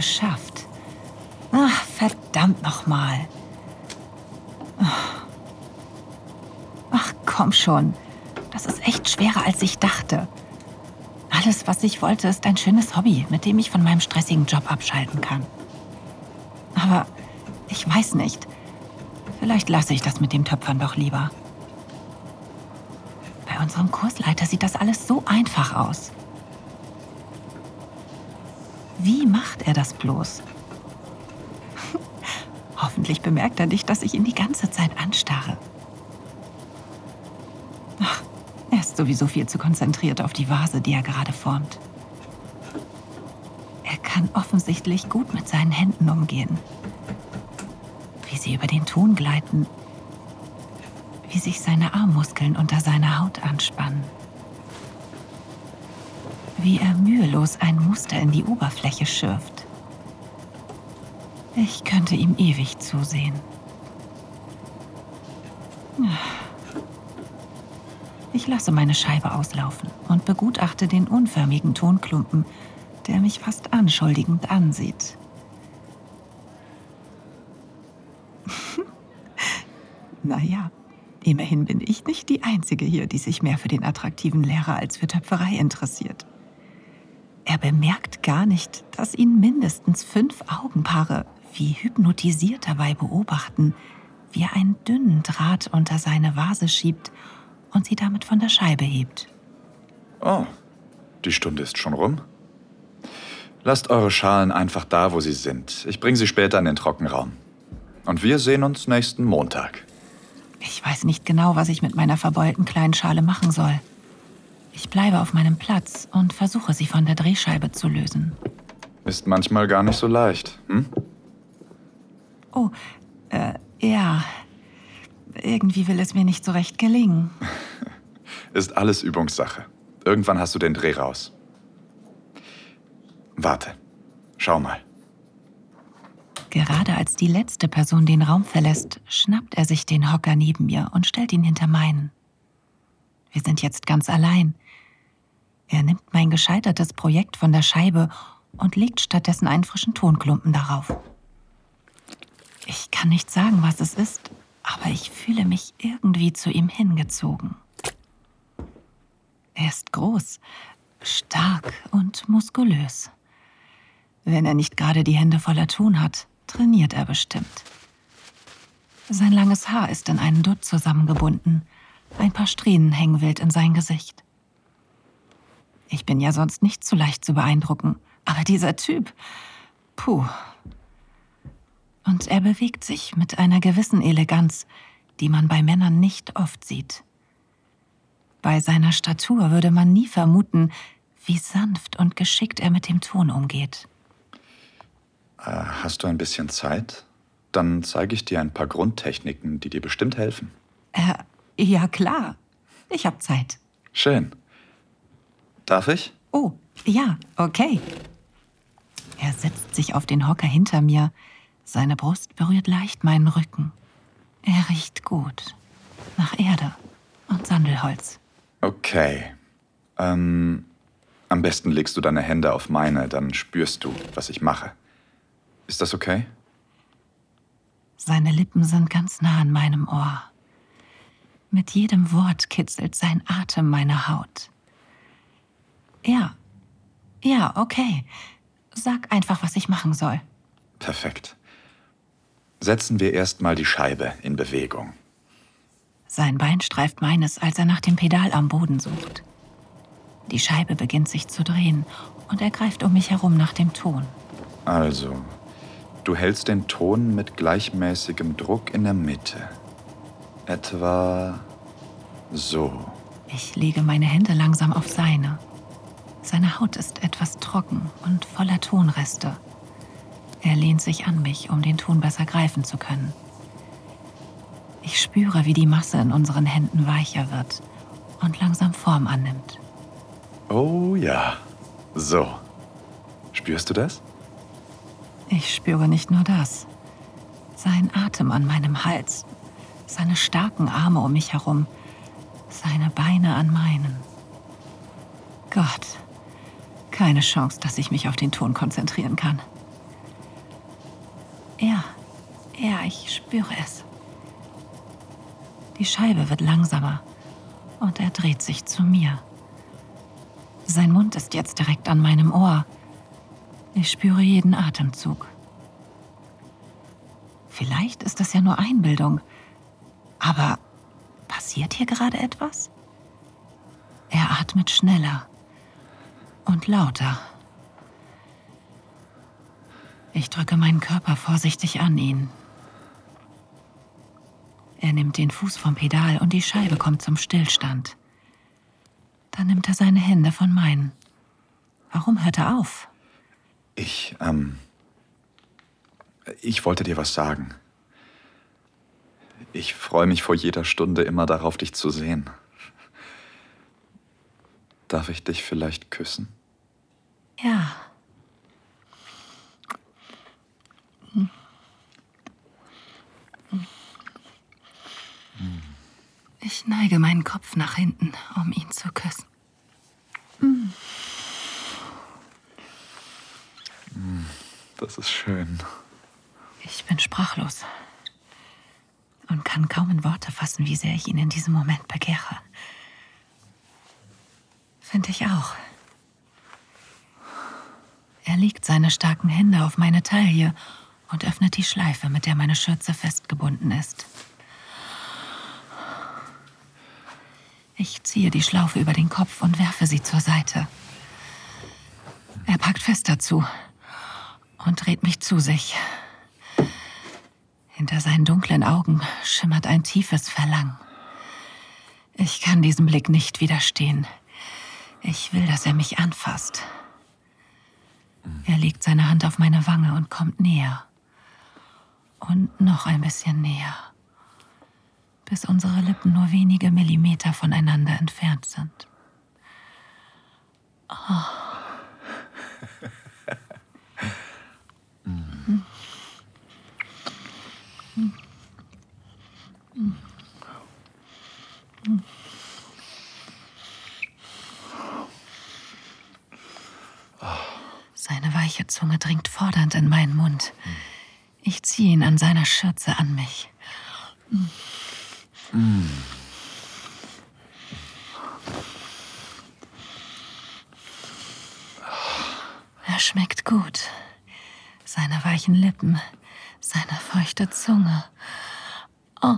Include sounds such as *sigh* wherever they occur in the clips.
geschafft. Ach, verdammt nochmal. Ach, komm schon. Das ist echt schwerer, als ich dachte. Alles, was ich wollte, ist ein schönes Hobby, mit dem ich von meinem stressigen Job abschalten kann. Aber ich weiß nicht. Vielleicht lasse ich das mit dem Töpfern doch lieber. Bei unserem Kursleiter sieht das alles so einfach aus. Wie macht er das bloß? *laughs* Hoffentlich bemerkt er nicht, dass ich ihn die ganze Zeit anstarre. Ach, er ist sowieso viel zu konzentriert auf die Vase, die er gerade formt. Er kann offensichtlich gut mit seinen Händen umgehen. Wie sie über den Ton gleiten, wie sich seine Armmuskeln unter seiner Haut anspannen. Wie er mühelos ein Muster in die Oberfläche schürft. Ich könnte ihm ewig zusehen. Ich lasse meine Scheibe auslaufen und begutachte den unförmigen Tonklumpen, der mich fast anschuldigend ansieht. *laughs* naja, immerhin bin ich nicht die Einzige hier, die sich mehr für den attraktiven Lehrer als für Töpferei interessiert. Er bemerkt gar nicht, dass ihn mindestens fünf Augenpaare wie hypnotisiert dabei beobachten, wie er einen dünnen Draht unter seine Vase schiebt und sie damit von der Scheibe hebt. Oh, die Stunde ist schon rum. Lasst eure Schalen einfach da, wo sie sind. Ich bringe sie später in den Trockenraum. Und wir sehen uns nächsten Montag. Ich weiß nicht genau, was ich mit meiner verbeulten kleinen Schale machen soll. Ich bleibe auf meinem Platz und versuche sie von der Drehscheibe zu lösen. Ist manchmal gar nicht so leicht, hm? Oh, äh, ja. Irgendwie will es mir nicht so recht gelingen. *laughs* Ist alles Übungssache. Irgendwann hast du den Dreh raus. Warte. Schau mal. Gerade als die letzte Person den Raum verlässt, schnappt er sich den Hocker neben mir und stellt ihn hinter meinen. Wir sind jetzt ganz allein. Er nimmt mein gescheitertes Projekt von der Scheibe und legt stattdessen einen frischen Tonklumpen darauf. Ich kann nicht sagen, was es ist, aber ich fühle mich irgendwie zu ihm hingezogen. Er ist groß, stark und muskulös. Wenn er nicht gerade die Hände voller Ton hat, trainiert er bestimmt. Sein langes Haar ist in einen Dutt zusammengebunden. Ein paar Strähnen hängen wild in sein Gesicht. Ich bin ja sonst nicht so leicht zu beeindrucken, aber dieser Typ, puh. Und er bewegt sich mit einer gewissen Eleganz, die man bei Männern nicht oft sieht. Bei seiner Statur würde man nie vermuten, wie sanft und geschickt er mit dem Ton umgeht. Äh, hast du ein bisschen Zeit? Dann zeige ich dir ein paar Grundtechniken, die dir bestimmt helfen. Äh, ja klar. Ich habe Zeit. Schön. Darf ich? Oh, ja, okay. Er setzt sich auf den Hocker hinter mir. Seine Brust berührt leicht meinen Rücken. Er riecht gut. Nach Erde und Sandelholz. Okay. Ähm, am besten legst du deine Hände auf meine, dann spürst du, was ich mache. Ist das okay? Seine Lippen sind ganz nah an meinem Ohr. Mit jedem Wort kitzelt sein Atem meine Haut. Ja, ja, okay. Sag einfach, was ich machen soll. Perfekt. Setzen wir erstmal die Scheibe in Bewegung. Sein Bein streift meines, als er nach dem Pedal am Boden sucht. Die Scheibe beginnt sich zu drehen und er greift um mich herum nach dem Ton. Also, du hältst den Ton mit gleichmäßigem Druck in der Mitte. Etwa so. Ich lege meine Hände langsam auf seine. Seine Haut ist etwas trocken und voller Tonreste. Er lehnt sich an mich, um den Ton besser greifen zu können. Ich spüre, wie die Masse in unseren Händen weicher wird und langsam Form annimmt. Oh ja. So. Spürst du das? Ich spüre nicht nur das. Sein Atem an meinem Hals, seine starken Arme um mich herum, Seine Beine an meinen. Gott, keine Chance, dass ich mich auf den Ton konzentrieren kann. Ja, ja, ich spüre es. Die Scheibe wird langsamer und er dreht sich zu mir. Sein Mund ist jetzt direkt an meinem Ohr. Ich spüre jeden Atemzug. Vielleicht ist das ja nur Einbildung. Aber passiert hier gerade etwas? Er atmet schneller und lauter. Ich drücke meinen Körper vorsichtig an ihn. Er nimmt den Fuß vom Pedal und die Scheibe kommt zum Stillstand. Dann nimmt er seine Hände von meinen. Warum hört er auf? Ich, ähm. Ich wollte dir was sagen. Ich freue mich vor jeder Stunde immer darauf, dich zu sehen. Darf ich dich vielleicht küssen? Ja. Ich neige meinen Kopf nach hinten, um ihn zu küssen. Das ist schön. Ich bin sprachlos und kann kaum in Worte fassen, wie sehr ich ihn in diesem Moment begehre. Finde ich auch. Er legt seine starken Hände auf meine Taille und öffnet die Schleife, mit der meine Schürze festgebunden ist. Ich ziehe die Schlaufe über den Kopf und werfe sie zur Seite. Er packt fest dazu und dreht mich zu sich. Hinter seinen dunklen Augen schimmert ein tiefes Verlangen. Ich kann diesem Blick nicht widerstehen. Ich will, dass er mich anfasst. Er legt seine Hand auf meine Wange und kommt näher. Und noch ein bisschen näher. Bis unsere Lippen nur wenige Millimeter voneinander entfernt sind. Oh. Seine weiche Zunge dringt fordernd in meinen Mund. Ich ziehe ihn an seiner Schürze an mich. Er schmeckt gut. Seine weichen Lippen, seine feuchte Zunge. Oh,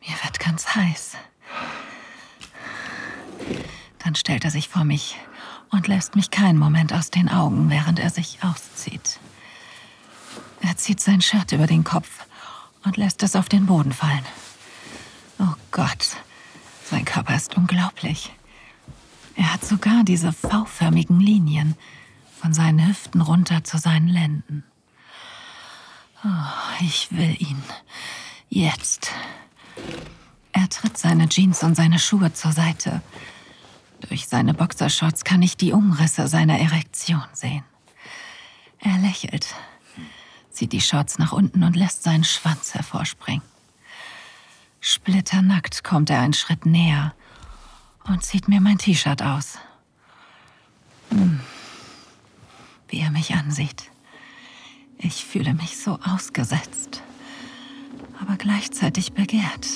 mir wird ganz heiß. Dann stellt er sich vor mich und lässt mich keinen Moment aus den Augen, während er sich auszieht. Er zieht sein Shirt über den Kopf und lässt es auf den Boden fallen. Oh Gott, sein Körper ist unglaublich. Er hat sogar diese V-förmigen Linien von seinen Hüften runter zu seinen Lenden. Oh, ich will ihn. Jetzt. Er tritt seine Jeans und seine Schuhe zur Seite. Durch seine Boxershorts kann ich die Umrisse seiner Erektion sehen. Er lächelt, zieht die Shorts nach unten und lässt seinen Schwanz hervorspringen. Splitternackt kommt er einen Schritt näher und zieht mir mein T-Shirt aus. Hm. Wie er mich ansieht. Ich fühle mich so ausgesetzt, aber gleichzeitig begehrt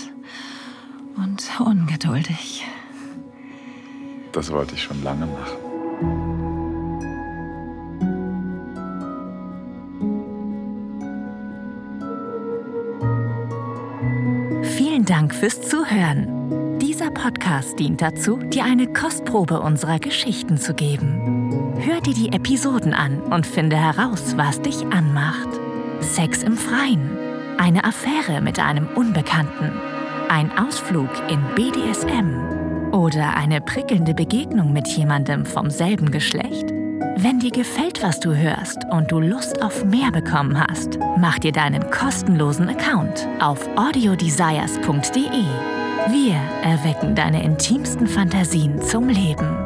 und ungeduldig. Das wollte ich schon lange machen. Vielen Dank fürs Zuhören. Dieser Podcast dient dazu, dir eine Kostprobe unserer Geschichten zu geben. Hör dir die Episoden an und finde heraus, was dich anmacht. Sex im Freien, eine Affäre mit einem Unbekannten, ein Ausflug in BDSM oder eine prickelnde Begegnung mit jemandem vom selben Geschlecht. Wenn dir gefällt, was du hörst und du Lust auf mehr bekommen hast, mach dir deinen kostenlosen Account auf audiodesires.de. Wir erwecken deine intimsten Fantasien zum Leben.